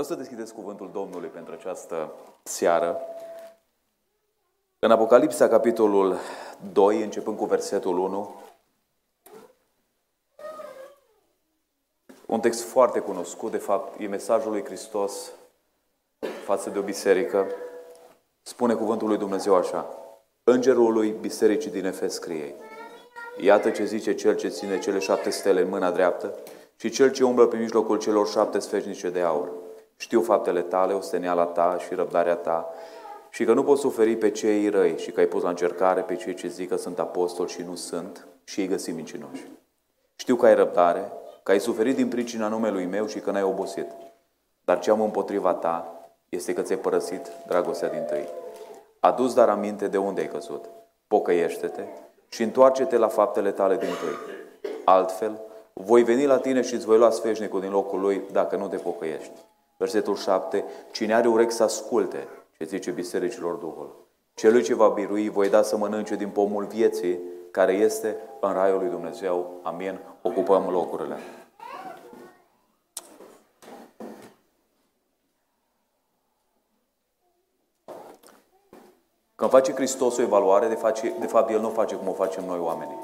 Vreau să deschideți cuvântul Domnului pentru această seară. În Apocalipsa, capitolul 2, începând cu versetul 1, un text foarte cunoscut, de fapt, e mesajul lui Hristos față de o biserică. Spune cuvântul lui Dumnezeu așa, Îngerul lui bisericii din Efes scrie, Iată ce zice cel ce ține cele șapte stele în mâna dreaptă și cel ce umblă pe mijlocul celor șapte sfeșnice de aur. Știu faptele tale, osteniala ta și răbdarea ta și că nu poți suferi pe cei răi și că ai pus la încercare pe cei ce zic că sunt apostoli și nu sunt și îi găsi mincinoși. Știu că ai răbdare, că ai suferit din pricina numelui meu și că n-ai obosit. Dar ce am împotriva ta este că ți-ai părăsit dragostea din tăi. Adus dar aminte de unde ai căzut. Pocăiește-te și întoarce-te la faptele tale din tâi. Altfel, voi veni la tine și îți voi lua sfeșnicul din locul lui dacă nu te pocăiești. Versetul 7. Cine are urechi să asculte ce zice bisericilor Duhul. Celui ce va birui voi da să mănânce din pomul vieții care este în raiul lui Dumnezeu. Amin. Ocupăm locurile. Când face Hristos o evaluare, de, face, de fapt El nu face cum o facem noi oamenii.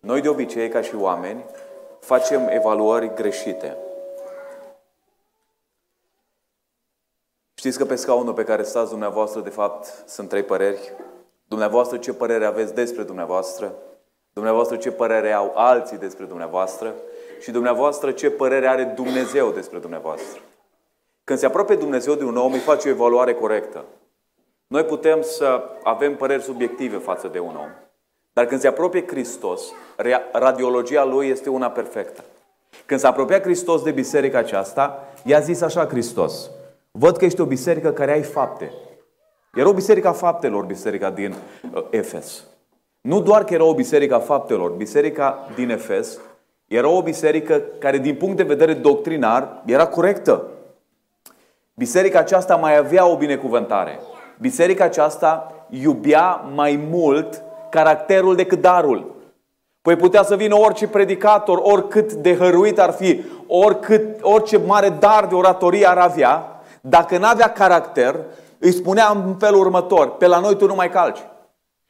Noi de obicei, ca și oameni, facem evaluări greșite. Știți că pe scaunul pe care stați dumneavoastră, de fapt, sunt trei păreri. Dumneavoastră ce părere aveți despre dumneavoastră, dumneavoastră ce părere au alții despre dumneavoastră și dumneavoastră ce părere are Dumnezeu despre dumneavoastră. Când se apropie Dumnezeu de un om, îi face o evaluare corectă. Noi putem să avem păreri subiective față de un om. Dar când se apropie Hristos, radiologia lui este una perfectă. Când se apropia Hristos de biserica aceasta, i-a zis așa Hristos, văd că ești o biserică care ai fapte. Era o biserică a faptelor, biserica din uh, Efes. Nu doar că era o biserică a faptelor, biserica din Efes era o biserică care din punct de vedere doctrinar era corectă. Biserica aceasta mai avea o binecuvântare. Biserica aceasta iubea mai mult caracterul decât darul. Păi putea să vină orice predicator, oricât de hăruit ar fi, oricât, orice mare dar de oratorie ar avea, dacă n-avea caracter, îi spunea în felul următor, pe la noi tu nu mai calci.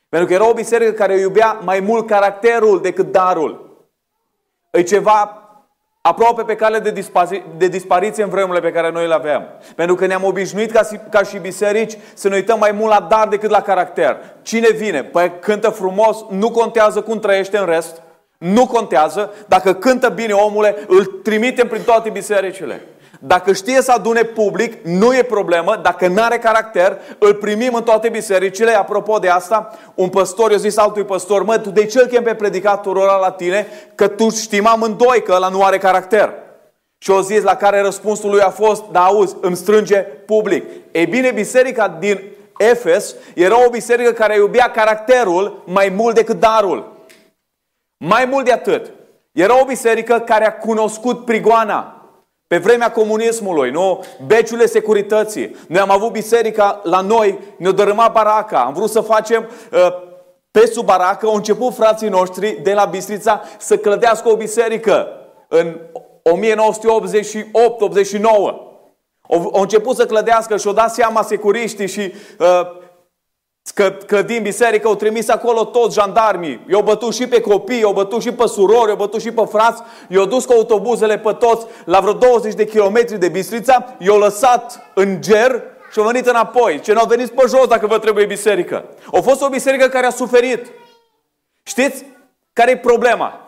Pentru că era o biserică care iubea mai mult caracterul decât darul. E ceva aproape pe cale de, dispari- de dispariție în vremurile pe care noi le aveam. Pentru că ne-am obișnuit ca, ca și biserici să ne uităm mai mult la dar decât la caracter. Cine vine? Păi cântă frumos, nu contează cum trăiește în rest, nu contează. Dacă cântă bine omule, îl trimitem prin toate bisericile. Dacă știe să adune public, nu e problemă. Dacă nu are caracter, îl primim în toate bisericile. Apropo de asta, un păstor i-a zis altui păstor, mă, tu de ce îl chem pe predicatorul ăla la tine? Că tu știm amândoi că ăla nu are caracter. Și o zis la care răspunsul lui a fost, da auzi, îmi strânge public. Ei bine, biserica din Efes era o biserică care iubea caracterul mai mult decât darul. Mai mult de atât, era o biserică care a cunoscut prigoana. Pe vremea comunismului, nu? Beciurile securității. Noi am avut biserica la noi, ne-a dărâmat baraca. Am vrut să facem uh, pe sub baracă. Au început frații noștri de la Bistrița să clădească o biserică în 1988-89. Au, au început să clădească și au dat seama securiștii și uh, Că clădim biserică, au trimis acolo toți jandarmii. I-au bătut și pe copii, i-au bătut și pe surori, i-au bătut și pe frați. I-au dus cu autobuzele pe toți la vreo 20 de kilometri de Bistrița. I-au lăsat în ger și au venit înapoi. Ce n-au venit pe jos dacă vă trebuie biserică. A fost o biserică care a suferit. Știți care e problema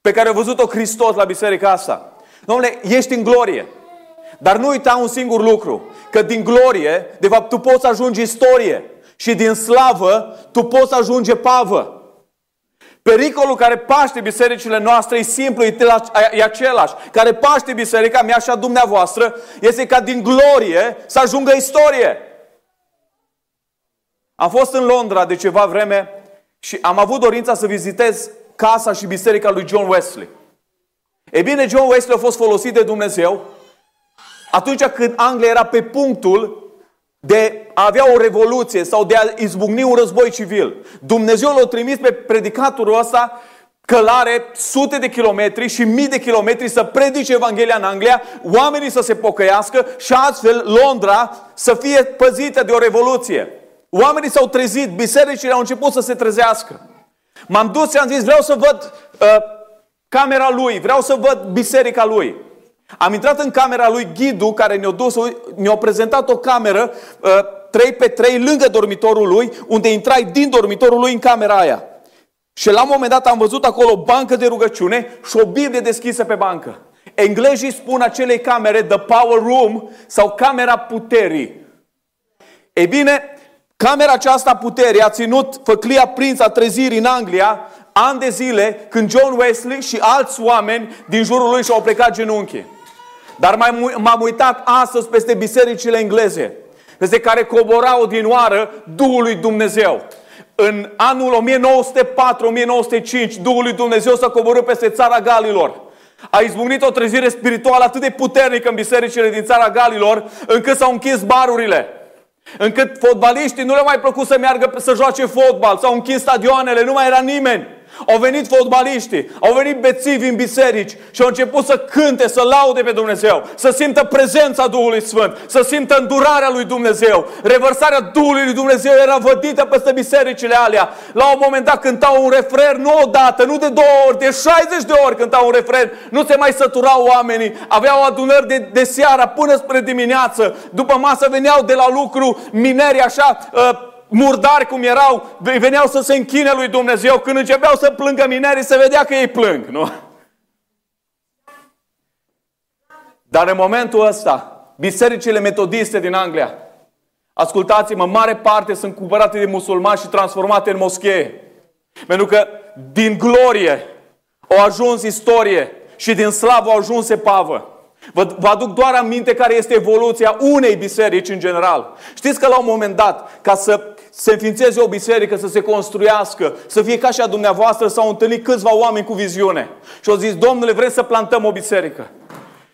pe care a văzut-o Hristos la biserica asta? Domnule, ești în glorie. Dar nu uita un singur lucru. Că din glorie, de fapt, tu poți ajungi istorie. Și din slavă tu poți ajunge pavă. Pericolul care paște bisericile noastre e simplu, e același. Care paște biserica mea și a dumneavoastră este ca din glorie să ajungă istorie. Am fost în Londra de ceva vreme și am avut dorința să vizitez casa și biserica lui John Wesley. E bine, John Wesley a fost folosit de Dumnezeu atunci când Anglia era pe punctul de a avea o revoluție sau de a izbucni un război civil. Dumnezeu l-a trimis pe predicatorul ăsta călare sute de kilometri și mii de kilometri să predice Evanghelia în Anglia, oamenii să se pocăiască și astfel Londra să fie păzită de o revoluție. Oamenii s-au trezit, bisericile au început să se trezească. M-am dus și am zis, vreau să văd uh, camera lui, vreau să văd biserica lui. Am intrat în camera lui Ghidu, care ne-a dus, ne-a prezentat o cameră uh, 3 pe 3 lângă dormitorul lui, unde intrai din dormitorul lui în camera aia. Și la un moment dat am văzut acolo o bancă de rugăciune și o Biblie deschisă pe bancă. Englezii spun acelei camere The Power Room sau camera puterii. Ei bine, camera aceasta puterii a ținut făclia prins a trezirii în Anglia ani de zile când John Wesley și alți oameni din jurul lui și-au plecat genunchi. Dar m-am uitat astăzi peste bisericile engleze, peste care cobora odinoară Duhul lui Dumnezeu. În anul 1904-1905, Duhul lui Dumnezeu s-a coborât peste țara Galilor. A izbucnit o trezire spirituală atât de puternică în bisericile din țara Galilor, încât s-au închis barurile. Încât fotbaliștii nu le mai plăcut să meargă să joace fotbal, s-au închis stadioanele, nu mai era nimeni. Au venit fotbaliștii, au venit bețivi în biserici și au început să cânte, să laude pe Dumnezeu, să simtă prezența Duhului Sfânt, să simtă îndurarea lui Dumnezeu. Revărsarea Duhului lui Dumnezeu era vădită peste bisericile alea. La un moment dat cântau un refren, nu odată, nu de două ori, de 60 de ori cântau un refren. Nu se mai săturau oamenii, aveau adunări de, de seara până spre dimineață. După masă veneau de la lucru mineri așa, uh, murdari cum erau, veneau să se închine lui Dumnezeu. Când începeau să plângă minerii, se vedea că ei plâng, nu? Dar în momentul ăsta, bisericile metodiste din Anglia, ascultați-mă, mare parte sunt cumpărate de musulmani și transformate în moschee. Pentru că din glorie au ajuns istorie și din slavă au ajuns epavă. Vă, vă aduc doar aminte care este evoluția unei biserici în general. Știți că la un moment dat, ca să se înființeze o biserică, să se construiască, să fie ca și a dumneavoastră, s-au întâlnit câțiva oameni cu viziune. Și au zis, domnule, vrem să plantăm o biserică.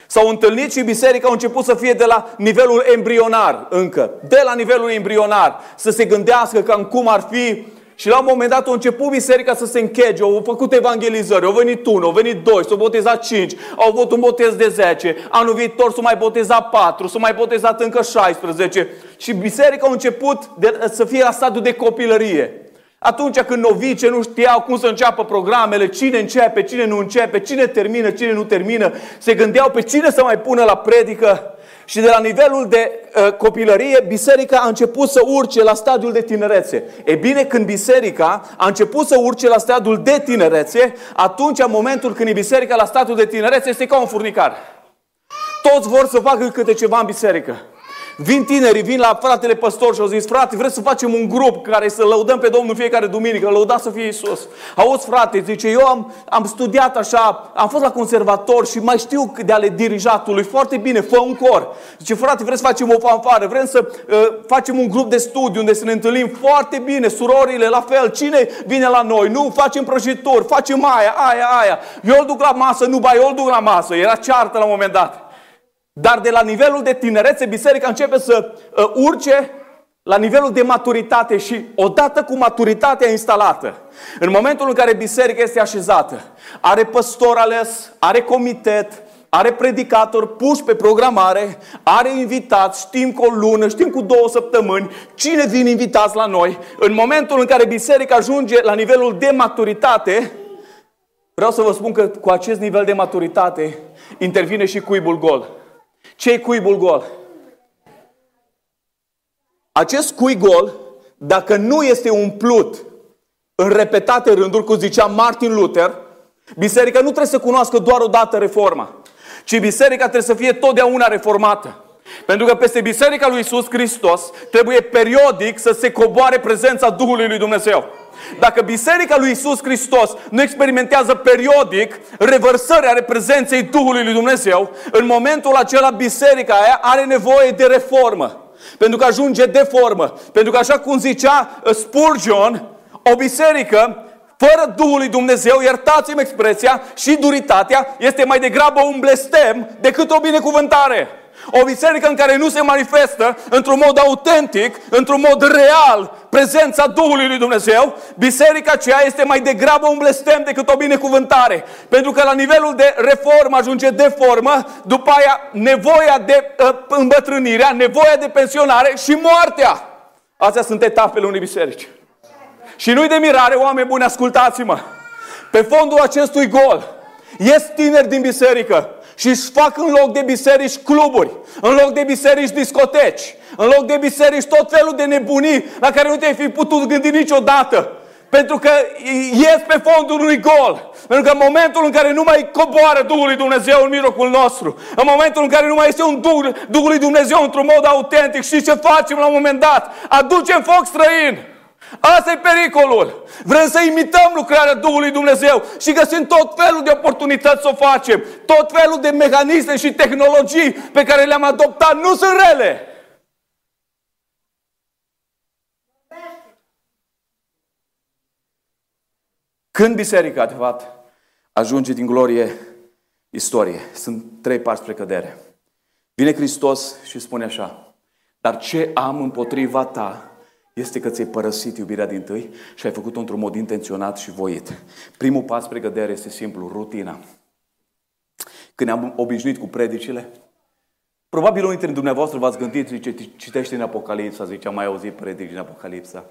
S-au întâlnit și biserica a început să fie de la nivelul embrionar încă. De la nivelul embrionar. Să se gândească cam cum ar fi și la un moment dat a început biserica să se închege, au făcut evangelizări, au venit unul, au venit doi, s-au botezat cinci, au avut un botez de zece, anul viitor s-au mai botezat patru, s-au mai botezat încă 16 și biserica a început de, să fie la stadiul de copilărie. Atunci când novice nu știau cum să înceapă programele, cine începe, cine nu începe, cine termină, cine nu termină, se gândeau pe cine să mai pună la predică. Și de la nivelul de uh, copilărie, biserica a început să urce la stadiul de tinerețe. E bine, când biserica a început să urce la stadiul de tinerețe, atunci, în momentul când e biserica la stadiul de tinerețe, este ca un furnicar. Toți vor să facă câte ceva în biserică. Vin tinerii, vin la fratele păstor și au zis, frate, vreți să facem un grup care să lăudăm pe Domnul fiecare duminică, lăuda să fie Isus. Auzi, frate, zice, eu am, am studiat așa, am fost la conservator și mai știu de ale dirijatului, foarte bine, fă un cor. Zice, frate, vreți să facem o fanfară, vrem să uh, facem un grup de studiu unde să ne întâlnim foarte bine, surorile la fel, cine vine la noi, nu, facem prăjituri, facem aia, aia, aia. Eu îl duc la masă, nu, ba, eu îl duc la masă. Era ceartă la un moment dat. Dar de la nivelul de tinerețe, biserica începe să uh, urce la nivelul de maturitate și odată cu maturitatea instalată, în momentul în care biserica este așezată, are păstor ales, are comitet, are predicator puși pe programare, are invitați, știm cu o lună, știm cu două săptămâni, cine vin invitați la noi. În momentul în care biserica ajunge la nivelul de maturitate, vreau să vă spun că cu acest nivel de maturitate intervine și cuibul gol. Ce-i cuibul gol? Acest cui gol, dacă nu este umplut în repetate rânduri, cum zicea Martin Luther, biserica nu trebuie să cunoască doar o dată reforma, ci biserica trebuie să fie totdeauna reformată. Pentru că peste biserica lui Isus Hristos trebuie periodic să se coboare prezența Duhului lui Dumnezeu. Dacă Biserica lui Isus Hristos nu experimentează periodic revărsări ale prezenței Duhului lui Dumnezeu, în momentul acela biserica aia are nevoie de reformă. Pentru că ajunge de formă. Pentru că așa cum zicea uh, Spurgeon, o biserică fără Duhul lui Dumnezeu, iertați-mi expresia, și duritatea este mai degrabă un blestem decât o binecuvântare. O biserică în care nu se manifestă într-un mod autentic, într-un mod real, prezența Duhului lui Dumnezeu, biserica aceea este mai degrabă un blestem decât o binecuvântare. Pentru că la nivelul de reformă ajunge deformă, după aia nevoia de uh, îmbătrânirea, nevoia de pensionare și moartea. Astea sunt etapele unei biserici. Și nu-i de mirare, oameni buni, ascultați-mă. Pe fondul acestui gol, ies tineri din biserică și își fac în loc de biserici cluburi, în loc de biserici discoteci, în loc de biserici tot felul de nebunii la care nu te-ai fi putut gândi niciodată. Pentru că ies pe fondul unui gol. Pentru că în momentul în care nu mai coboară Duhul lui Dumnezeu în mirocul nostru, în momentul în care nu mai este un Duh, Duhul lui Dumnezeu într-un mod autentic, și ce facem la un moment dat? Aducem foc străin. Asta e pericolul. Vrem să imităm lucrarea Duhului Dumnezeu și găsim tot felul de oportunități să o facem. Tot felul de mecanisme și tehnologii pe care le-am adoptat nu sunt rele. Când biserica, de fapt, ajunge din glorie istorie, sunt trei pași spre cădere. Vine Hristos și spune așa, dar ce am împotriva ta este că ți-ai părăsit iubirea din tâi și ai făcut-o într-un mod intenționat și voit. Primul pas spre cădere este simplu, rutina. Când ne-am obișnuit cu predicile, probabil unii dintre dumneavoastră v-ați gândit, zice, citește în Apocalipsa, zice, am mai auzit predici în Apocalipsa.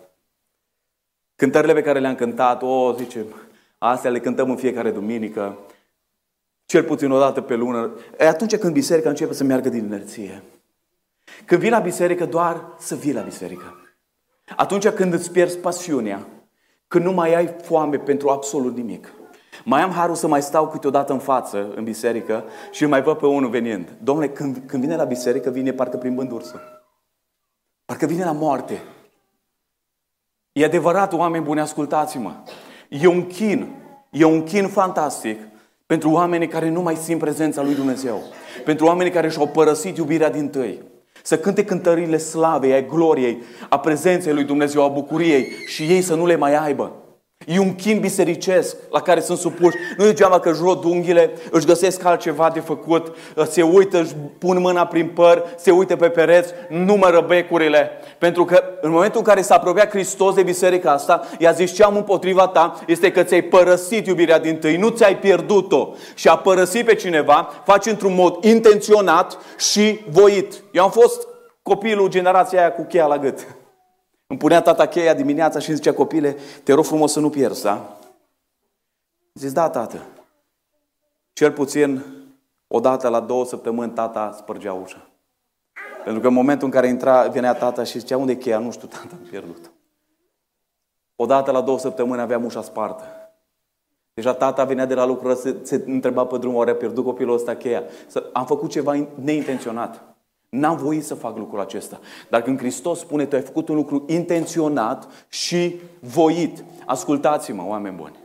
Cântările pe care le-am cântat, o, zice, astea le cântăm în fiecare duminică, cel puțin o dată pe lună. E atunci când biserica începe să meargă din inerție. Când vii la biserică, doar să vii la biserică. Atunci când îți pierzi pasiunea, când nu mai ai foame pentru absolut nimic. Mai am harul să mai stau câteodată în față, în biserică, și mai văd pe unul venind. Domnule, când, când vine la biserică, vine parcă prin bândursă. Parcă vine la moarte. E adevărat, oameni buni, ascultați-mă. E un chin. E un chin fantastic pentru oamenii care nu mai simt prezența lui Dumnezeu. Pentru oamenii care și-au părăsit iubirea din tăi. Să cânte cântările slavei, ai gloriei, a prezenței lui Dumnezeu, a bucuriei și ei să nu le mai aibă. E un chin bisericesc la care sunt supuși. Nu degeaba că își rod unghiile, își găsesc altceva de făcut, se uită, își pun mâna prin păr, se uită pe pereți, numără becurile. Pentru că în momentul în care s-a apropiat Hristos de biserica asta, i-a zis ce am împotriva ta este că ți-ai părăsit iubirea din tâi, nu ți-ai pierdut-o. Și a părăsit pe cineva, faci într-un mod intenționat și voit. Eu am fost copilul generației aia cu cheia la gât. Îmi punea tata cheia dimineața și îmi zicea, copile, te rog frumos să nu pierzi, da? Zis, da, tată. Cel puțin o dată la două săptămâni tata spărgea ușa. Pentru că în momentul în care intra, venea tata și zicea, unde e cheia? Nu știu, tata, am pierdut. O dată la două săptămâni aveam ușa spartă. Deja tata venea de la lucru, se, se întreba pe drum, ori a pierdut copilul ăsta cheia. Am făcut ceva neintenționat. N-am voit să fac lucrul acesta. Dar când Hristos spune, tu ai făcut un lucru intenționat și voit. Ascultați-mă, oameni buni.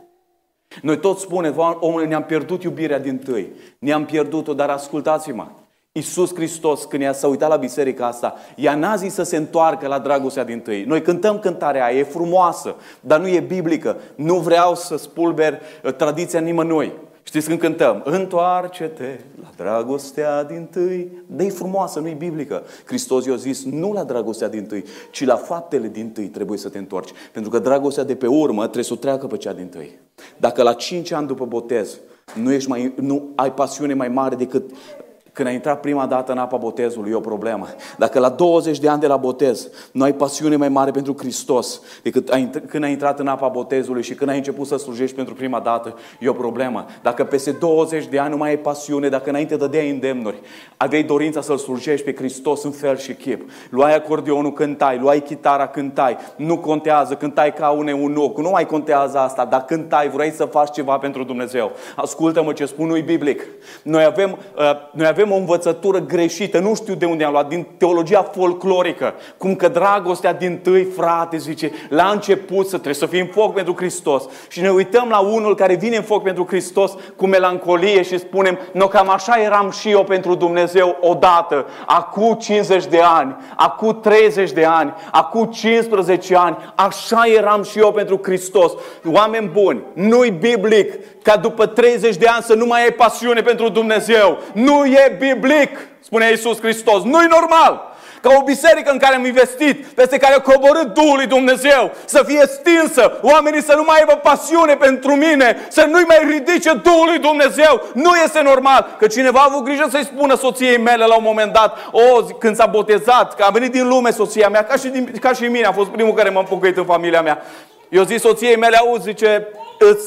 Noi toți spunem, omule, ne-am pierdut iubirea din tâi. Ne-am pierdut-o, dar ascultați-mă. Iisus Hristos, când i-a s-a uitat la biserica asta, ea n-a zis să se întoarcă la dragostea din tâi. Noi cântăm cântarea aia, e frumoasă, dar nu e biblică. Nu vreau să spulber uh, tradiția nimănui. Știți când cântăm? Întoarce-te la dragostea din tâi. de frumoasă, nu-i biblică. Hristos i-a zis, nu la dragostea din tâi, ci la faptele din tâi trebuie să te întorci. Pentru că dragostea de pe urmă trebuie să o treacă pe cea din tâi. Dacă la 5 ani după botez nu, ești mai, nu ai pasiune mai mare decât când ai intrat prima dată în apa botezului, e o problemă. Dacă la 20 de ani de la botez nu ai pasiune mai mare pentru Hristos decât ai, când ai intrat în apa botezului și când ai început să slujești pentru prima dată, e o problemă. Dacă peste 20 de ani nu mai ai pasiune, dacă înainte dădeai îndemnuri, aveai dorința să-L slujești pe Hristos în fel și chip, luai acordeonul, cântai, luai chitara, cântai, nu contează, cântai ca un eunuc, nu mai contează asta, dar cântai, vrei să faci ceva pentru Dumnezeu. Ascultă-mă ce spun, nu biblic. Noi avem, uh, noi avem avem o învățătură greșită, nu știu de unde am luat, din teologia folclorică, cum că dragostea din tâi, frate, zice, la început să trebuie să fim foc pentru Hristos. Și ne uităm la unul care vine în foc pentru Hristos cu melancolie și spunem, no, cam așa eram și eu pentru Dumnezeu odată, acum 50 de ani, acum 30 de ani, acum 15 ani, așa eram și eu pentru Hristos. Oameni buni, nu-i biblic ca după 30 de ani să nu mai ai pasiune pentru Dumnezeu. Nu e biblic, spune Iisus Hristos. Nu-i normal ca o biserică în care am investit, peste care a coborât Duhul lui Dumnezeu, să fie stinsă, oamenii să nu mai aibă pasiune pentru mine, să nu-i mai ridice Duhul lui Dumnezeu. Nu este normal că cineva a avut grijă să-i spună soției mele la un moment dat, o, când s-a botezat, că a venit din lume soția mea, ca și, din, ca și mine, a fost primul care m-a împucăit în familia mea. Eu zic soției mele, auzi, zice, îți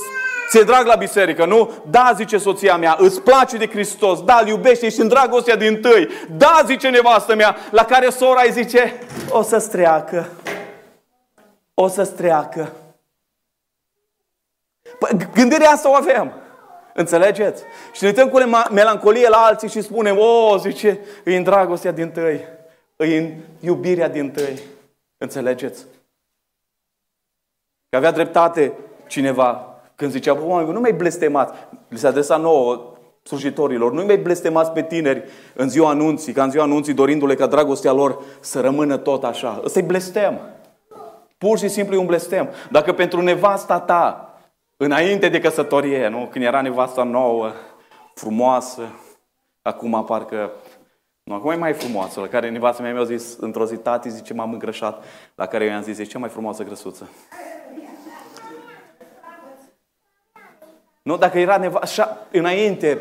Ți-e drag la biserică, nu? Da, zice soția mea, îți place de Hristos, da, îl iubește, ești în dragostea din tâi. Da, zice nevastă mea, la care sora îi zice, o să-ți treacă. O să-ți treacă. Păi, gândirea asta o avem. Înțelegeți? Și ne uităm cu melancolie la alții și spunem, o, zice, e în dragostea din tâi. E în iubirea din tâi. Înțelegeți? Că avea dreptate cineva când zicea, oameni, nu mai blestemați, li se adresa nouă, slujitorilor, nu mai blestemați pe tineri în ziua anunții, ca în ziua anunții, dorindu-le ca dragostea lor să rămână tot așa. Ăsta-i blestem. Pur și simplu e un blestem. Dacă pentru nevasta ta, înainte de căsătorie, nu? când era nevasta nouă, frumoasă, acum parcă nu, acum e mai frumoasă, la care nevasta mea mi-a zis într-o zi, tati, zice, m-am îngrășat, la care eu i-am zis, e cea mai frumoasă grăsuță. Nu? Dacă era neva, așa, înainte,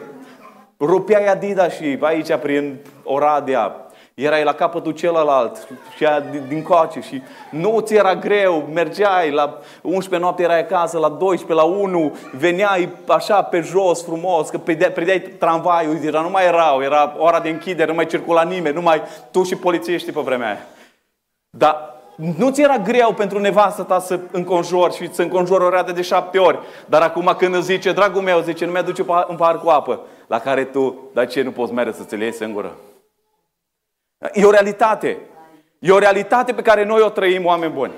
rupea Adidas și aici prin Oradea, erai la capătul celălalt și din coace și nu ți era greu, mergeai la 11 noapte erai acasă, la 12, la 1, veneai așa pe jos frumos, că predeai tramvaiul, deja nu mai erau, era ora de închidere, nu mai circula nimeni, numai tu și polițiștii pe vremea aia. Dar nu ți era greu pentru nevastă ta să înconjori și să înconjori o rată de șapte ori. Dar acum când îți zice, dragul meu, zice, nu mi-aduce în par cu apă, la care tu, dar ce, nu poți merge să ți le iei singură? E o realitate. E o realitate pe care noi o trăim, oameni buni.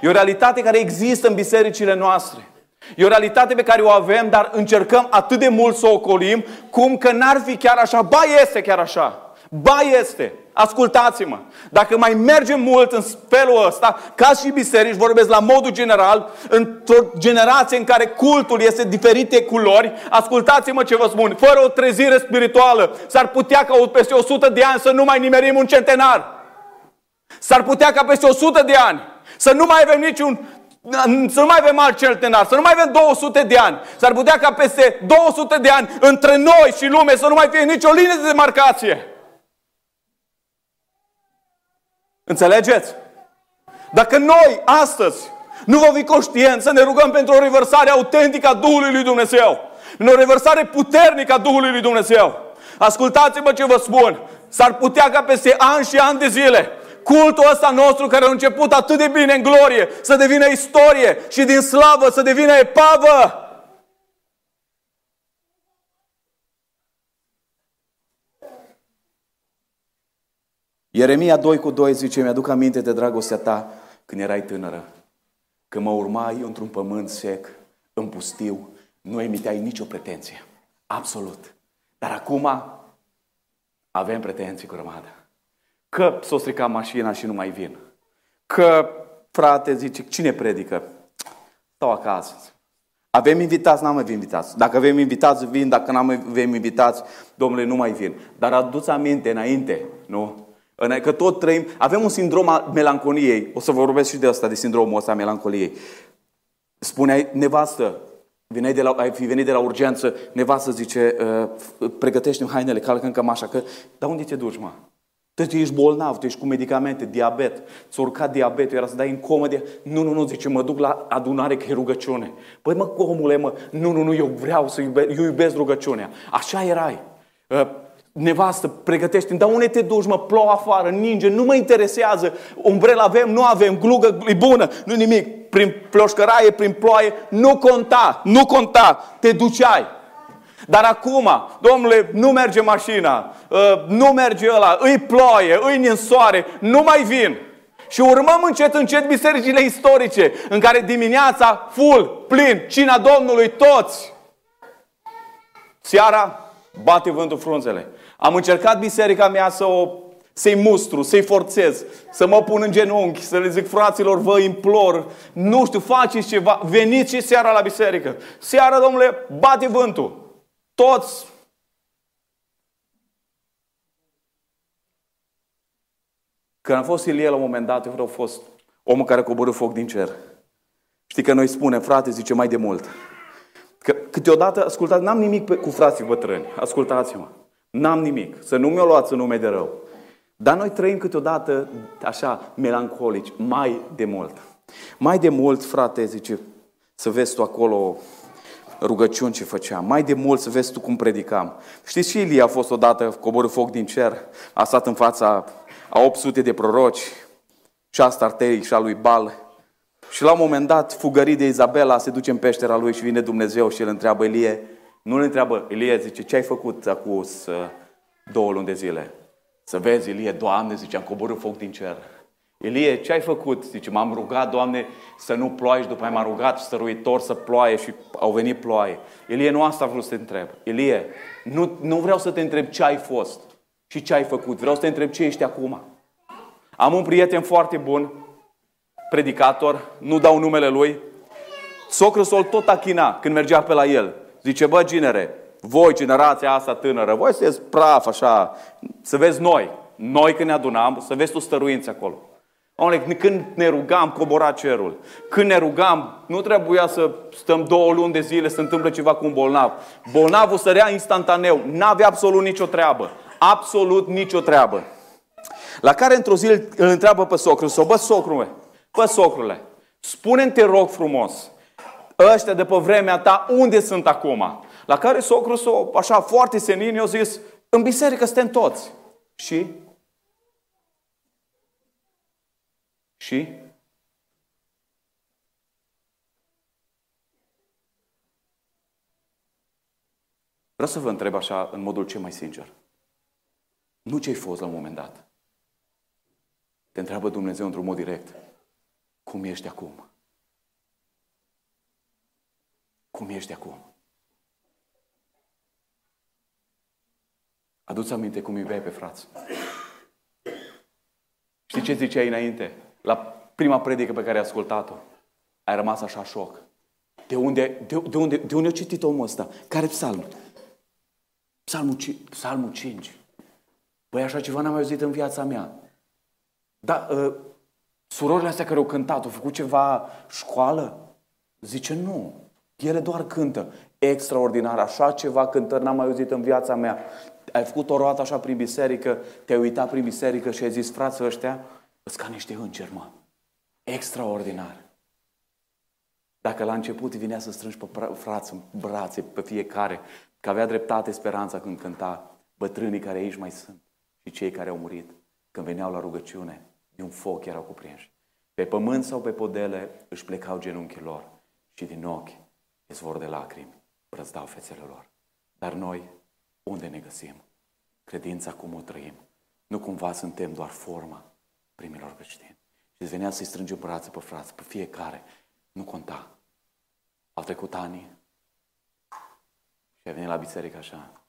E o realitate care există în bisericile noastre. E o realitate pe care o avem, dar încercăm atât de mult să o ocolim, cum că n-ar fi chiar așa. Ba, este chiar așa. Ba, este. Ascultați-mă, dacă mai mergem mult în felul ăsta, ca și biserici, vorbesc la modul general, într-o generație în care cultul este diferite culori, ascultați-mă ce vă spun, fără o trezire spirituală, s-ar putea ca peste 100 de ani să nu mai nimerim un centenar. S-ar putea ca peste 100 de ani să nu mai avem niciun să nu mai avem alt centenar, să nu mai avem 200 de ani. S-ar putea ca peste 200 de ani între noi și lume să nu mai fie nicio linie de demarcație. Înțelegeți? Dacă noi, astăzi, nu vom fi conștienți să ne rugăm pentru o revărsare autentică a Duhului lui Dumnezeu, în o revărsare puternică a Duhului lui Dumnezeu, ascultați-mă ce vă spun, s-ar putea ca peste ani și ani de zile, cultul ăsta nostru care a început atât de bine în glorie, să devină istorie și din slavă să devină epavă. Ieremia 2 cu 2 zice, mi-aduc aminte de dragostea ta când erai tânără, că mă urmai într-un pământ sec, în pustiu, nu emiteai nicio pretenție. Absolut. Dar acum avem pretenții cu rămadă. Că s-o stricat mașina și nu mai vin. Că, frate, zice, cine predică? Stau acasă. Avem invitați, n-am avem invitați. Dacă avem invitați, vin. Dacă n-am avem invitați, domnule, nu mai vin. Dar aduți aminte înainte, nu? Că tot trăim, avem un sindrom al melancoliei. O să vorbesc și de asta, de sindromul ăsta al melancoliei. Spuneai, nevastă, Veneai de la, ai fi venit de la urgență, nevastă zice, uh, pregătește-mi hainele, calcă în cămașa, că, dar unde te duci, mă? Tu ești bolnav, tu ești cu medicamente, diabet, ți-a urcat diabetul, era să dai în comă de... Nu, nu, nu, zice, mă duc la adunare că e rugăciune. Păi mă, omule, mă, nu, nu, nu, eu vreau să iube, eu iubesc rugăciunea. Așa erai. Uh, nevastă, pregătește dar unde te duci, mă, plouă afară, ninge, nu mă interesează, umbrela avem, nu avem, glugă e bună, nu nimic, prin ploșcăraie, prin ploaie, nu conta, nu conta, te duceai. Dar acum, domnule, nu merge mașina, ă, nu merge ăla, îi ploaie, îi în soare, nu mai vin. Și urmăm încet, încet bisericile istorice, în care dimineața, full, plin, cina Domnului, toți. Seara, bate vântul frunzele. Am încercat biserica mea să o să-i mustru, să-i forțez, să mă pun în genunchi, să le zic fraților, vă implor, nu știu, faceți ceva, veniți și seara la biserică. Seara, domnule, bate vântul. Toți Când am fost Ilie la un moment dat, eu a fost omul care coborâ foc din cer. Știi că noi spunem, frate, zice mai de mult. Că câteodată, ascultați, n-am nimic pe, cu frații bătrâni, ascultați-mă. N-am nimic. Să nu mi-o luați în nume de rău. Dar noi trăim câteodată așa, melancolici, mai de mult. Mai de mult, frate, zice, să vezi tu acolo rugăciuni ce făceam. Mai de mult să vezi tu cum predicam. Știți și Ilie a fost odată coborât foc din cer, a stat în fața a 800 de proroci, și a Startei și a lui Bal. Și la un moment dat, fugărit de Izabela, se duce în peștera lui și vine Dumnezeu și îl întreabă Ilie, nu îl întreabă, Ilie zice, ce ai făcut acum două luni de zile? Să vezi, Ilie, Doamne, zice, am coborât foc din cer. Ilie, ce ai făcut? Zice, m-am rugat, Doamne, să nu ploaie și după aia m-am rugat stăruitor să ploaie și au venit ploaie. Ilie, nu asta vreau să te întreb. Ilie, nu, nu vreau să te întreb ce ai fost și ce ai făcut. Vreau să te întreb ce ești acum. Am un prieten foarte bun, predicator, nu dau numele lui. Socrul sol tot achina când mergea pe la el. Zice, bă, ginere, voi, generația asta tânără, voi să praf așa, să vezi noi. Noi când ne adunam, să vezi tu stăruinți acolo. Omule, când ne rugam, cobora cerul. Când ne rugam, nu trebuia să stăm două luni de zile să întâmple ceva cu un bolnav. Bolnavul sărea instantaneu, n-avea absolut nicio treabă. Absolut nicio treabă. La care într-o zi îl întreabă pe socrul său, bă, socrule, bă, socrule, spune-mi, te rog frumos, ăștia de pe vremea ta, unde sunt acum? La care socrul său, așa foarte senin, i-a zis, în biserică suntem toți. Și? Și? Vreau să vă întreb așa, în modul cel mai sincer. Nu ce-ai fost la un moment dat. Te întreabă Dumnezeu într-un mod direct. Cum ești acum? Cum ești acum? Adu-ți aminte cum iubeai pe frați. Știi ce ziceai înainte? La prima predică pe care ai ascultat-o, ai rămas așa șoc. De unde, de, de unde, de unde a citit omul ăsta? Care psalm? Psalmul, psalmul 5. Păi așa ceva n-am mai auzit în viața mea. Dar uh, surorile astea care au cântat, au făcut ceva școală? Zice, nu. Ele doar cântă. Extraordinar, așa ceva cântări n-am mai auzit în viața mea. Ai făcut o roată așa prin biserică, te-ai uitat prin biserică și ai zis, frații ăștia, îți ca niște îngeri, mă. Extraordinar. Dacă la început vinea să strângi pe frați în brațe, pe fiecare, că avea dreptate speranța când cânta, bătrânii care aici mai sunt și cei care au murit, când veneau la rugăciune, de un foc erau cuprinși. Pe pământ sau pe podele își plecau genunchii lor și din ochi izvor de lacrimi brăzdau fețele lor. Dar noi, unde ne găsim? Credința cum o trăim. Nu cumva suntem doar forma primilor creștini. Și venea să-i strângem brațe pe frați, pe fiecare. Nu conta. Au trecut ani și a venit la biserică așa.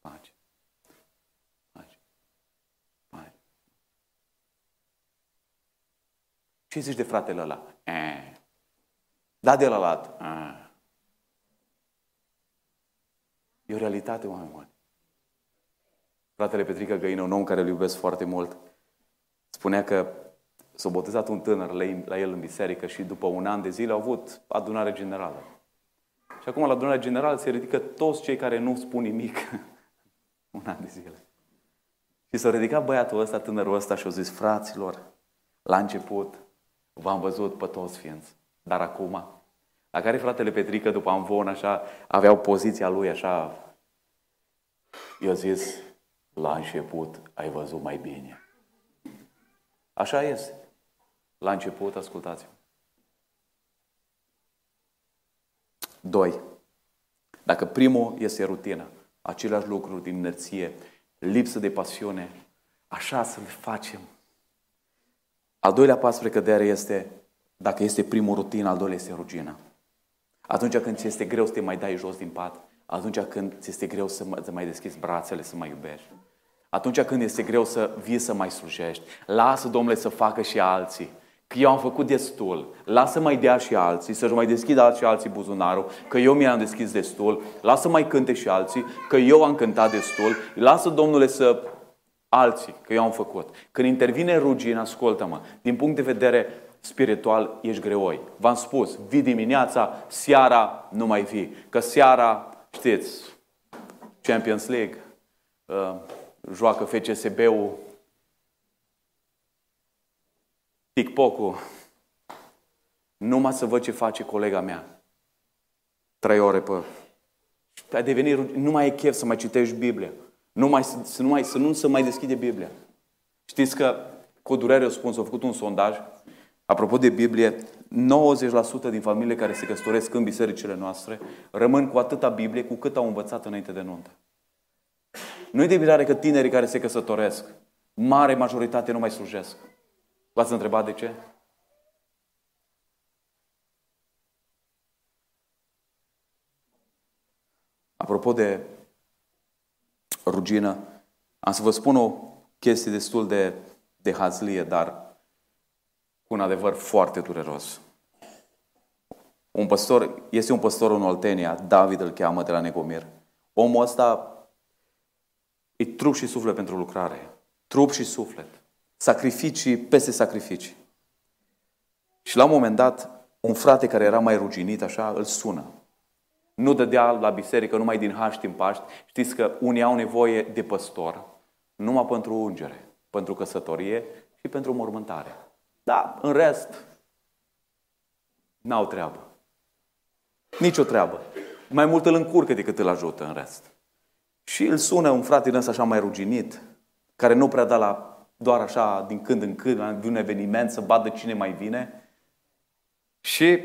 Pace. Ce zici de fratele ăla? E. Da de la lat. E o realitate, oameni buni. Fratele Petrică Găină, un om care îl iubesc foarte mult, spunea că s-a botezat un tânăr la el în biserică și după un an de zile au avut adunare generală. Și acum la adunare generală se ridică toți cei care nu spun nimic un an de zile. Și s-a ridicat băiatul ăsta, tânărul ăsta și a zis, fraților, la început V-am văzut pe toți ființi. Dar acum, la care fratele Petrică, după Amvon, așa, aveau poziția lui, așa, i-a zis, la început ai văzut mai bine. Așa este. La început, ascultați-mă. Doi. Dacă primul este rutina, aceleași lucruri din inerție, lipsă de pasiune, așa să le facem al doilea pas spre cădere este, dacă este primul rutin, al doilea este rugina. Atunci când ți este greu să te mai dai jos din pat, atunci când ți este greu să mai deschizi brațele, să mai iubești, atunci când este greu să vii să mai slujești, lasă, Domnule, să facă și alții. Că eu am făcut destul. Lasă mai dea și alții, să-și mai deschidă și alții buzunarul, că eu mi-am deschis destul. Lasă mai cânte și alții, că eu am cântat destul. Lasă, Domnule, să alții, că eu am făcut. Când intervine rugina, ascultă-mă, din punct de vedere spiritual ești greoi. V-am spus, vii dimineața, seara nu mai vii. Că seara, știți, Champions League, uh, joacă FCSB-ul, TikTok-ul, numai să văd ce face colega mea. Trei ore pe... Ai devenit, nu mai e chef să mai citești Biblia. Nu mai, să, nu mai, să nu se mai deschide Biblia. Știți că, cu durere o spun, s-a făcut un sondaj, apropo de Biblie, 90% din familiile care se căsătoresc în bisericile noastre rămân cu atâta Biblie cu cât au învățat înainte de nuntă. Nu e de mirare că tinerii care se căsătoresc, mare majoritate nu mai slujesc. V-ați întrebat de ce? Apropo de rugină, am să vă spun o chestie destul de, de hazlie, dar cu un adevăr foarte dureros. Un păstor, este un păstor în Oltenia, David îl cheamă de la Negomir. Omul ăsta e trup și suflet pentru lucrare. Trup și suflet. Sacrificii peste sacrificii. Și la un moment dat, un frate care era mai ruginit, așa, îl sună. Nu dădea la biserică numai din Haști în Paști. Știți că unii au nevoie de păstor numai pentru ungere, pentru căsătorie și pentru mormântare. Da, în rest, n-au treabă. Nici o treabă. Mai mult îl încurcă decât îl ajută în rest. Și îl sună un frate din ăsta așa mai ruginit, care nu prea da la doar așa din când în când, la un eveniment, să vadă cine mai vine. Și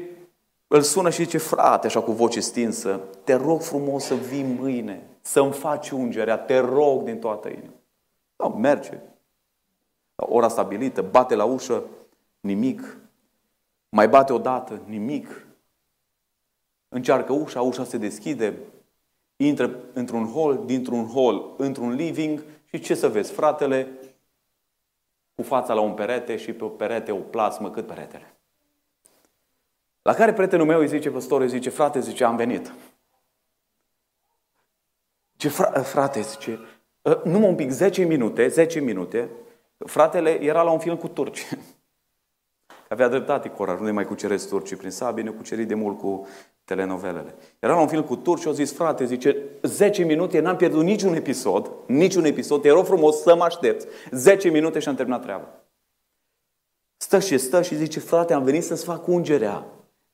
îl sună și zice, frate, așa cu voce stinsă, te rog frumos să vii mâine, să-mi faci ungerea, te rog din toată inima. Da, merge. La ora stabilită, bate la ușă, nimic. Mai bate o dată, nimic. Încearcă ușa, ușa se deschide, intră într-un hol, dintr-un hol, într-un living și ce să vezi? Fratele cu fața la un perete și pe o perete o plasmă cât peretele. La care prietenul meu îi zice, păstorul, îi zice, frate, zice, am venit. Ce fra- frate, zice, ă, numai un pic, 10 minute, 10 minute, fratele era la un film cu turci. Avea dreptate Cora, nu ne mai cuceresc turcii prin sabie, ne cucerit de mult cu telenovelele. Era la un film cu turci și au zis, frate, zice, 10 minute, n-am pierdut niciun episod, niciun episod, te rog frumos să mă aștepți. 10 minute și am terminat treaba. Stă și stă și zice, frate, am venit să-ți fac ungerea.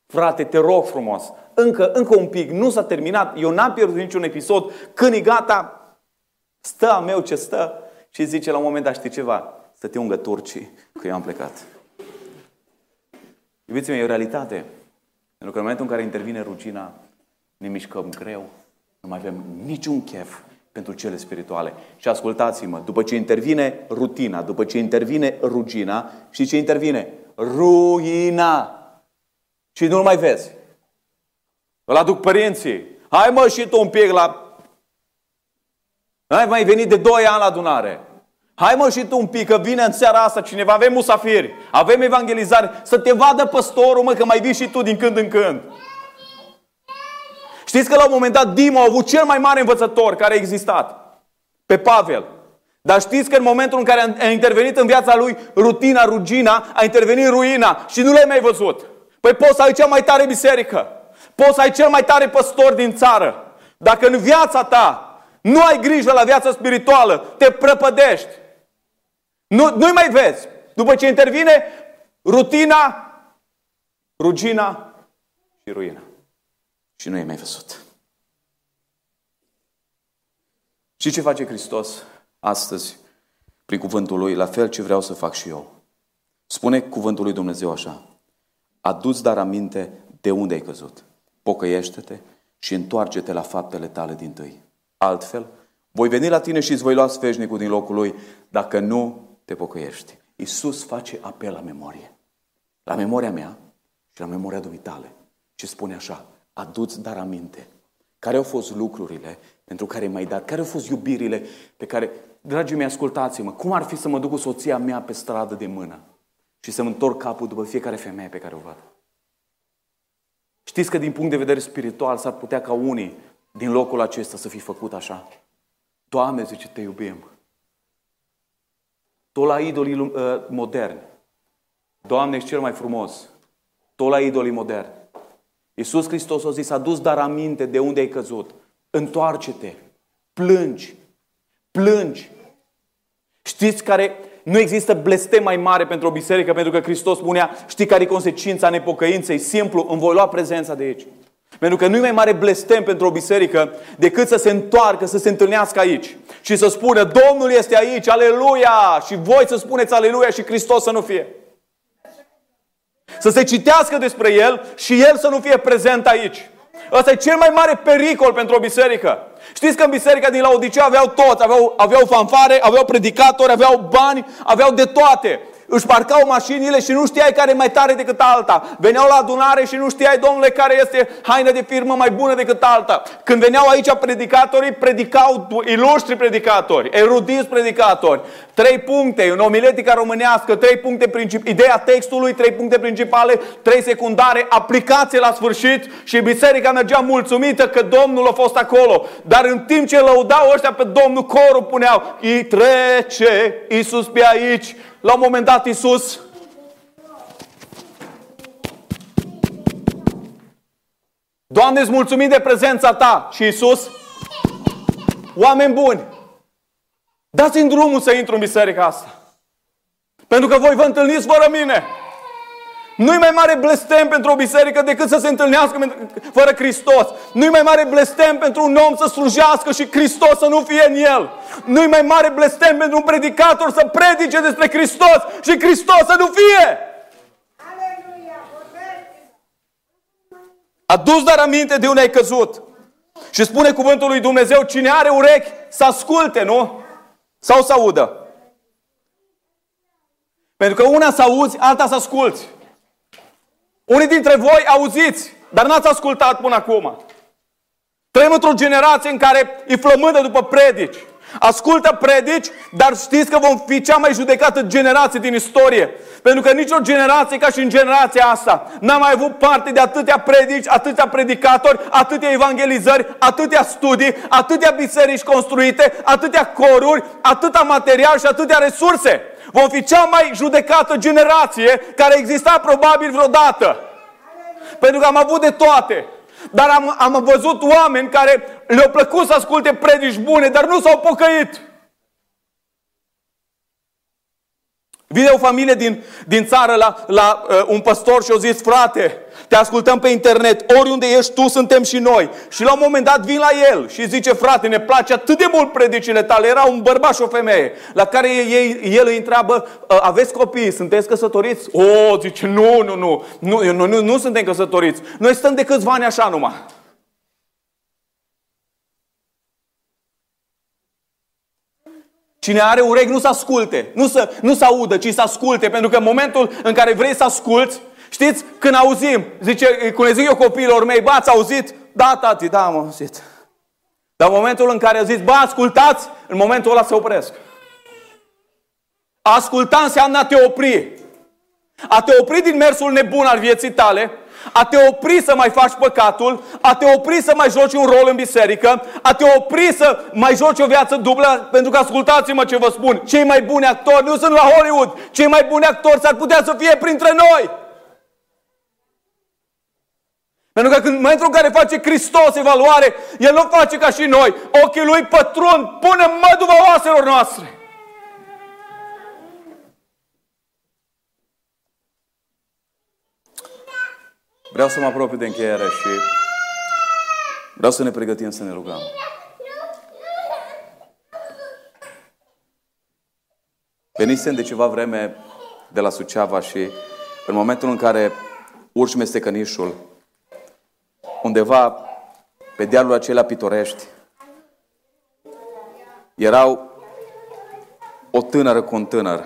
Frate, te rog frumos, încă, încă un pic, nu s-a terminat, eu n-am pierdut niciun episod, când e gata, stă a meu ce stă și zice la un moment dat, știi ceva, să te ungă turcii, că eu am plecat. Iubiții mei, e o realitate. Pentru că în momentul în care intervine rugina, ne mișcăm greu, nu mai avem niciun chef pentru cele spirituale. Și ascultați-mă, după ce intervine rutina, după ce intervine rugina, și ce intervine? Ruina. Și nu-l mai vezi. Îl aduc părinții. Hai mă și tu un pic la... Ai mai venit de doi ani la adunare. Hai mă și tu un pic, că vine în seara asta cineva, avem musafiri, avem evangelizare, să te vadă păstorul, mă, că mai vii și tu din când în când. Știți că la un moment dat Dima a avut cel mai mare învățător care a existat, pe Pavel. Dar știți că în momentul în care a intervenit în viața lui rutina, rugina, a intervenit ruina și nu l-ai mai văzut. Păi poți să ai cea mai tare biserică. Poți să ai cel mai tare păstor din țară. Dacă în viața ta nu ai grijă la viața spirituală, te prăpădești. Nu, nu-i mai vezi. După ce intervine rutina, rugina și ruina. Și nu e mai văzut. Și ce face Hristos astăzi prin cuvântul Lui? La fel ce vreau să fac și eu. Spune cuvântul Lui Dumnezeu așa. Adu-ți dar aminte de unde ai căzut. Pocăiește-te și întoarce-te la faptele tale din tâi. Altfel, voi veni la tine și îți voi lua sfeșnicul din locul lui, dacă nu te pocăiești. Iisus face apel la memorie. La memoria mea și la memoria dumitale. Și spune așa, adu-ți dar aminte. Care au fost lucrurile pentru care m-ai dat? Care au fost iubirile pe care, dragii mei, ascultați-mă, cum ar fi să mă duc cu soția mea pe stradă de mână și să-mi întorc capul după fiecare femeie pe care o văd? Știți că din punct de vedere spiritual s-ar putea ca unii din locul acesta să fi făcut așa. Doamne, zice, te iubim. Tot la idolii uh, moderni. Doamne, ești cel mai frumos. Tot la idolii moderni. Iisus Hristos a zis, a dus dar aminte de unde ai căzut. Întoarce-te. Plângi. Plângi. Știți care nu există blestem mai mare pentru o biserică, pentru că Hristos spunea, știi care e consecința nepocăinței? Simplu, îmi voi lua prezența de aici. Pentru că nu e mai mare blestem pentru o biserică decât să se întoarcă, să se întâlnească aici și să spună Domnul este aici, aleluia! Și voi să spuneți aleluia și Hristos să nu fie. Să se citească despre El și El să nu fie prezent aici. Ăsta e cel mai mare pericol pentru o biserică. Știți că în biserica din Laodicea aveau toți, aveau, aveau fanfare, aveau predicatori, aveau bani, aveau de toate își parcau mașinile și nu știai care e mai tare decât alta. Veneau la adunare și nu știai, domnule, care este haina de firmă mai bună decât alta. Când veneau aici predicatorii, predicau ilustri predicatori, erudiți predicatori. Trei puncte, în omiletica românească, trei puncte principale, ideea textului, trei puncte principale, trei secundare, aplicație la sfârșit și biserica mergea mulțumită că Domnul a fost acolo. Dar în timp ce lăudau ăștia pe Domnul, corul puneau, îi trece Iisus pe aici, la un moment dat Iisus Doamne, îți mulțumim de prezența Ta. Și Iisus, oameni buni, dați-mi drumul să intru în biserica asta. Pentru că voi vă întâlniți fără mine. Nu-i mai mare blestem pentru o biserică decât să se întâlnească fără Hristos. Nu-i mai mare blestem pentru un om să slujească și Hristos să nu fie în el. Nu-i mai mare blestem pentru un predicator să predice despre Hristos și Hristos să nu fie. Adus dar aminte de unde ai căzut. Și spune cuvântul lui Dumnezeu, cine are urechi să asculte, nu? Sau să audă. Pentru că una să auzi, alta să asculți. Unii dintre voi auziți, dar n-ați ascultat până acum. Trăim într-o generație în care e flămândă după predici. Ascultă predici, dar știți că vom fi cea mai judecată generație din istorie. Pentru că nicio generație ca și în generația asta n-a mai avut parte de atâtea predici, atâtea predicatori, atâtea evangelizări, atâtea studii, atâtea biserici construite, atâtea coruri, atâta material și atâtea resurse. Vom fi cea mai judecată generație care exista probabil vreodată. Pentru că am avut de toate. Dar am, am văzut oameni care le-au plăcut să asculte predici bune, dar nu s-au pocăit. Vine o familie din, din țară la, la uh, un păstor și au zis, frate, te ascultăm pe internet, oriunde ești tu, suntem și noi. Și la un moment dat vin la el și zice, frate, ne place atât de mult predicile tale. Era un bărbat și o femeie, la care ei, el îi întreabă, ă, aveți copii, sunteți căsătoriți? O, zice, nu, nu, nu, nu, nu, nu, nu suntem căsătoriți. Noi stăm de câțiva ani așa numai. Cine are urechi nu să asculte, nu să, nu să audă, ci să asculte, pentru că în momentul în care vrei să asculți, știți, când auzim, zice, când le zic eu copiilor mei, bă, ați auzit? Da, tati, da, am auzit. Dar în momentul în care zis, bă, ascultați, în momentul ăla se opresc. A asculta înseamnă a te opri. A te opri din mersul nebun al vieții tale a te opri să mai faci păcatul, a te opri să mai joci un rol în biserică, a te opri să mai joci o viață dublă, pentru că ascultați-mă ce vă spun, cei mai buni actori nu sunt la Hollywood, cei mai buni actori s-ar putea să fie printre noi. Pentru că în momentul în care face Hristos evaluare, El nu face ca și noi. Ochii Lui pătrund, pune măduva oaselor noastre. Vreau să mă apropiu de încheiere și vreau să ne pregătim să ne rugăm. Venisem de ceva vreme de la Suceava și în momentul în care urci mestecănișul, undeva pe dealul acelea pitorești, erau o tânără cu un tânăr.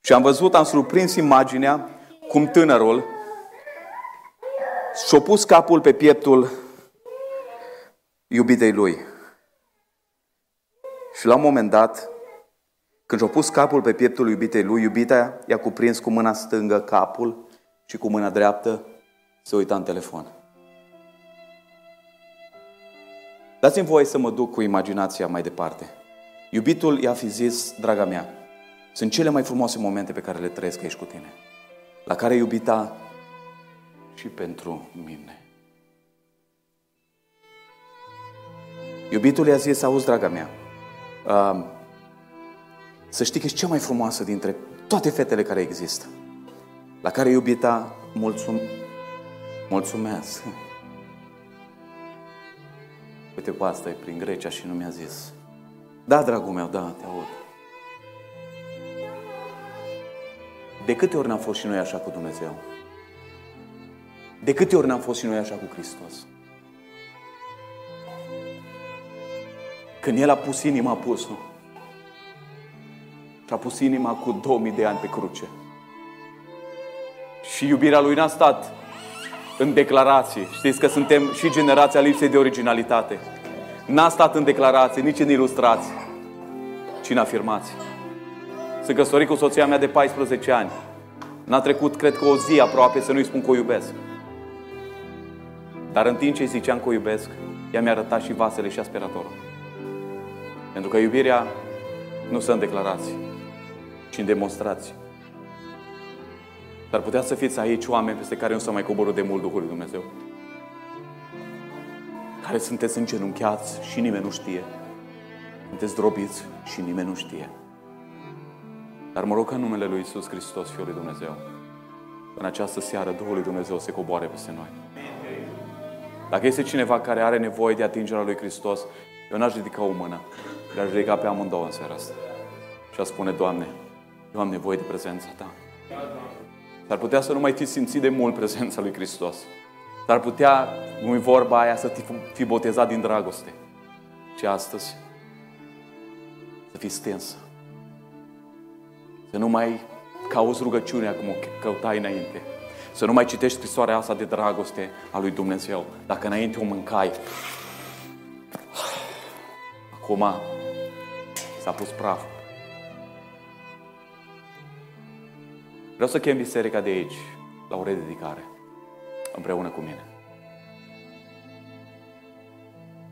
Și am văzut, am surprins imaginea cum tânărul și-a pus capul pe pieptul iubitei lui. Și la un moment dat, când și-a pus capul pe pieptul iubitei lui, iubita i-a cuprins cu mâna stângă capul și cu mâna dreaptă se uita în telefon. Dați-mi voie să mă duc cu imaginația mai departe. Iubitul i-a fi zis, draga mea, sunt cele mai frumoase momente pe care le trăiesc aici cu tine, la care iubita și pentru mine. Iubitul i-a zis, auzi, draga mea, uh, să știi că ești cea mai frumoasă dintre toate fetele care există. La care iubita, mulțum, mulțumesc. Uite cu asta e prin Grecia și nu mi-a zis. Da, dragul meu, da, te aud. De câte ori n-am fost și noi așa cu Dumnezeu? De câte ori n-am fost și noi așa cu Hristos? Când El a pus inima, a pus-o. Și a pus inima cu 2000 de ani pe cruce. Și iubirea Lui n-a stat în declarații. Știți că suntem și generația lipsei de originalitate. N-a stat în declarații, nici în ilustrații, ci în afirmații. Sunt căsătorit cu soția mea de 14 ani. N-a trecut, cred că, o zi aproape să nu-i spun că o iubesc. Dar în timp ce îi ziceam că o iubesc, ea mi-a arătat și vasele și aspiratorul. Pentru că iubirea nu sunt declarații, ci în demonstrații. Dar putea să fiți aici oameni peste care nu s-a mai coborât de mult Duhul lui Dumnezeu. Care sunteți îngenunchiați și nimeni nu știe. Sunteți drobiți și nimeni nu știe. Dar mă rog în numele Lui Isus Hristos, Fiul lui Dumnezeu, în această seară Duhul lui Dumnezeu se coboare peste noi. Dacă este cineva care are nevoie de atingerea lui Hristos, eu n-aș ridica o mână, dar aș ridica pe amândouă în seara asta. Și aș spune, Doamne, eu am nevoie de prezența Ta. S-ar putea să nu mai fi simțit de mult prezența lui Hristos. S-ar putea, cum e vorba aia, să fi botezat din dragoste. Și astăzi, să fii stânsă. Să nu mai cauți rugăciunea cum o căutai înainte. Să nu mai citești scrisoarea asta de dragoste a lui Dumnezeu. Dacă înainte o mâncai, acum s-a pus praf. Vreau să chem biserica de aici la o rededicare împreună cu mine.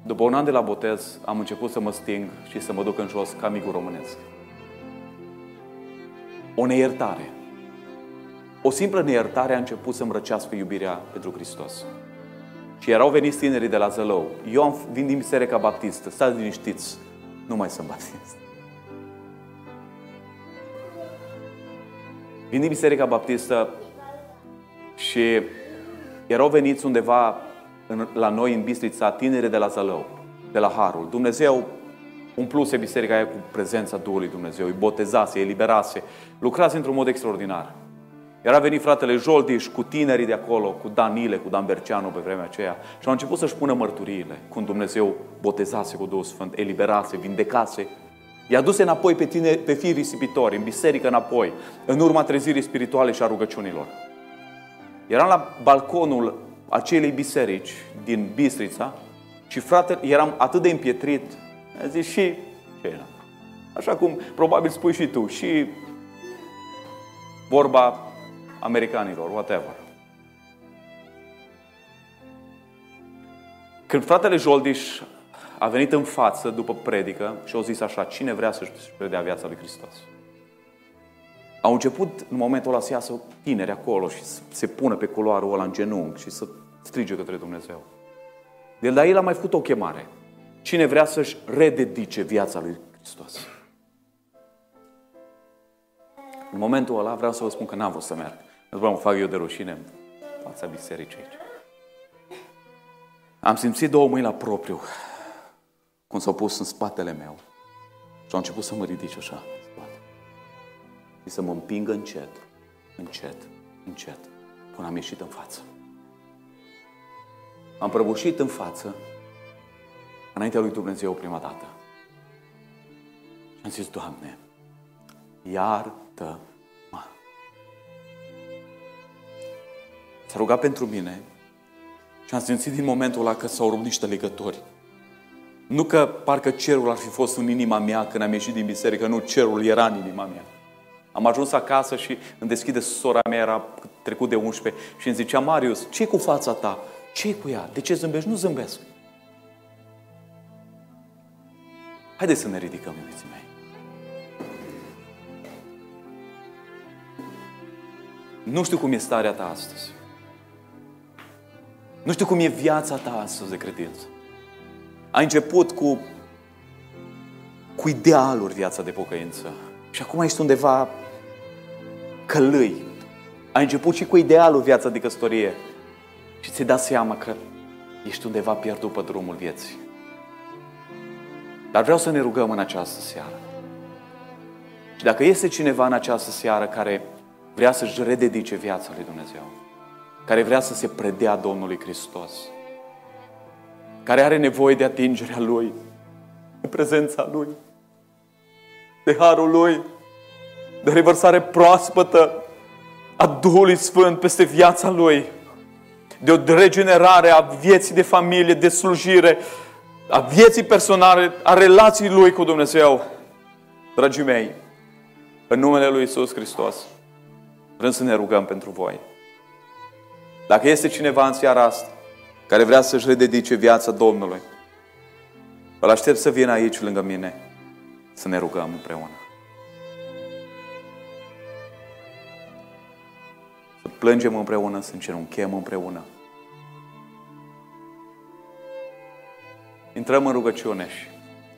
După un an de la botez, am început să mă sting și să mă duc în jos ca micul românesc. O neiertare. O simplă neiertare a început să-mi răcească iubirea pentru Hristos. Și erau veniți tinerii de la Zălău. Eu am, vin din Biserica Baptistă. Stați liniștiți. Nu mai sunt baptist. Vin din Biserica Baptistă și erau veniți undeva în, la noi în Bistrița tineri de la Zălău, de la Harul. Dumnezeu umpluse biserica aia cu prezența Duhului Dumnezeu, îi botezase, îi eliberase, lucrase într-un mod extraordinar. Era venit fratele Joldiș cu tinerii de acolo, cu Danile, cu Dan Berceanu pe vremea aceea și au început să-și pună mărturiile cum Dumnezeu botezase cu Duhul Sfânt, eliberase, vindecase. I-a dus înapoi pe tine, pe fii risipitori, în biserică înapoi, în urma trezirii spirituale și a rugăciunilor. Eram la balconul acelei biserici din Bistrița și frate, eram atât de împietrit, a zis și ce era? Așa cum probabil spui și tu, și vorba americanilor, whatever. Când fratele Joldiș a venit în față după predică și a zis așa, cine vrea să-și predea viața lui Hristos? Au început în momentul ăla să iasă tineri acolo și să se pună pe culoarul ăla în genunchi și să strige către Dumnezeu. De la el a mai făcut o chemare. Cine vrea să-și rededice viața lui Hristos? În momentul ăla vreau să vă spun că n-am vrut să merg. Nu mă fac eu de rușine în fața bisericii aici. Am simțit două mâini la propriu, cum s-au pus în spatele meu. Și au început să mă ridice așa în spate. Și să mă împingă încet, încet, încet, până am ieșit în față. Am prăbușit în față, înaintea lui Dumnezeu prima dată. Și am zis, Doamne, iartă S-a rugat pentru mine și am simțit din momentul ăla că s-au rupt niște legători. Nu că parcă cerul ar fi fost în inima mea când am ieșit din biserică, nu, cerul era în inima mea. Am ajuns acasă și îmi deschide sora mea, era trecut de 11 și îmi zicea, Marius, ce cu fața ta? ce cu ea? De ce zâmbești? Nu zâmbesc. Haideți să ne ridicăm, iubiții mei. Nu știu cum e starea ta astăzi. Nu știu cum e viața ta astăzi de credință. Ai început cu, cu idealuri viața de pocăință. Și acum ești undeva călâi. Ai început și cu idealul viața de căsătorie. Și ți-ai dat seama că ești undeva pierdut pe drumul vieții. Dar vreau să ne rugăm în această seară. Și dacă este cineva în această seară care vrea să-și rededice viața lui Dumnezeu, care vrea să se predea Domnului Hristos, care are nevoie de atingerea Lui, de prezența Lui, de harul Lui, de revărsare proaspătă a Duhului Sfânt peste viața Lui, de o regenerare a vieții de familie, de slujire, a vieții personale, a relației Lui cu Dumnezeu. Dragii mei, în numele Lui Isus Hristos, vrem să ne rugăm pentru voi. Dacă este cineva în seara asta care vrea să-și rededice viața Domnului, îl aștept să vină aici lângă mine să ne rugăm împreună. Să plângem împreună, să încerunchem împreună. Intrăm în rugăciune și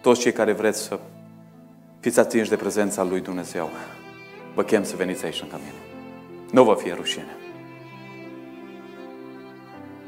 toți cei care vreți să fiți atinși de prezența lui Dumnezeu, vă chem să veniți aici lângă mine. Nu vă fie rușine.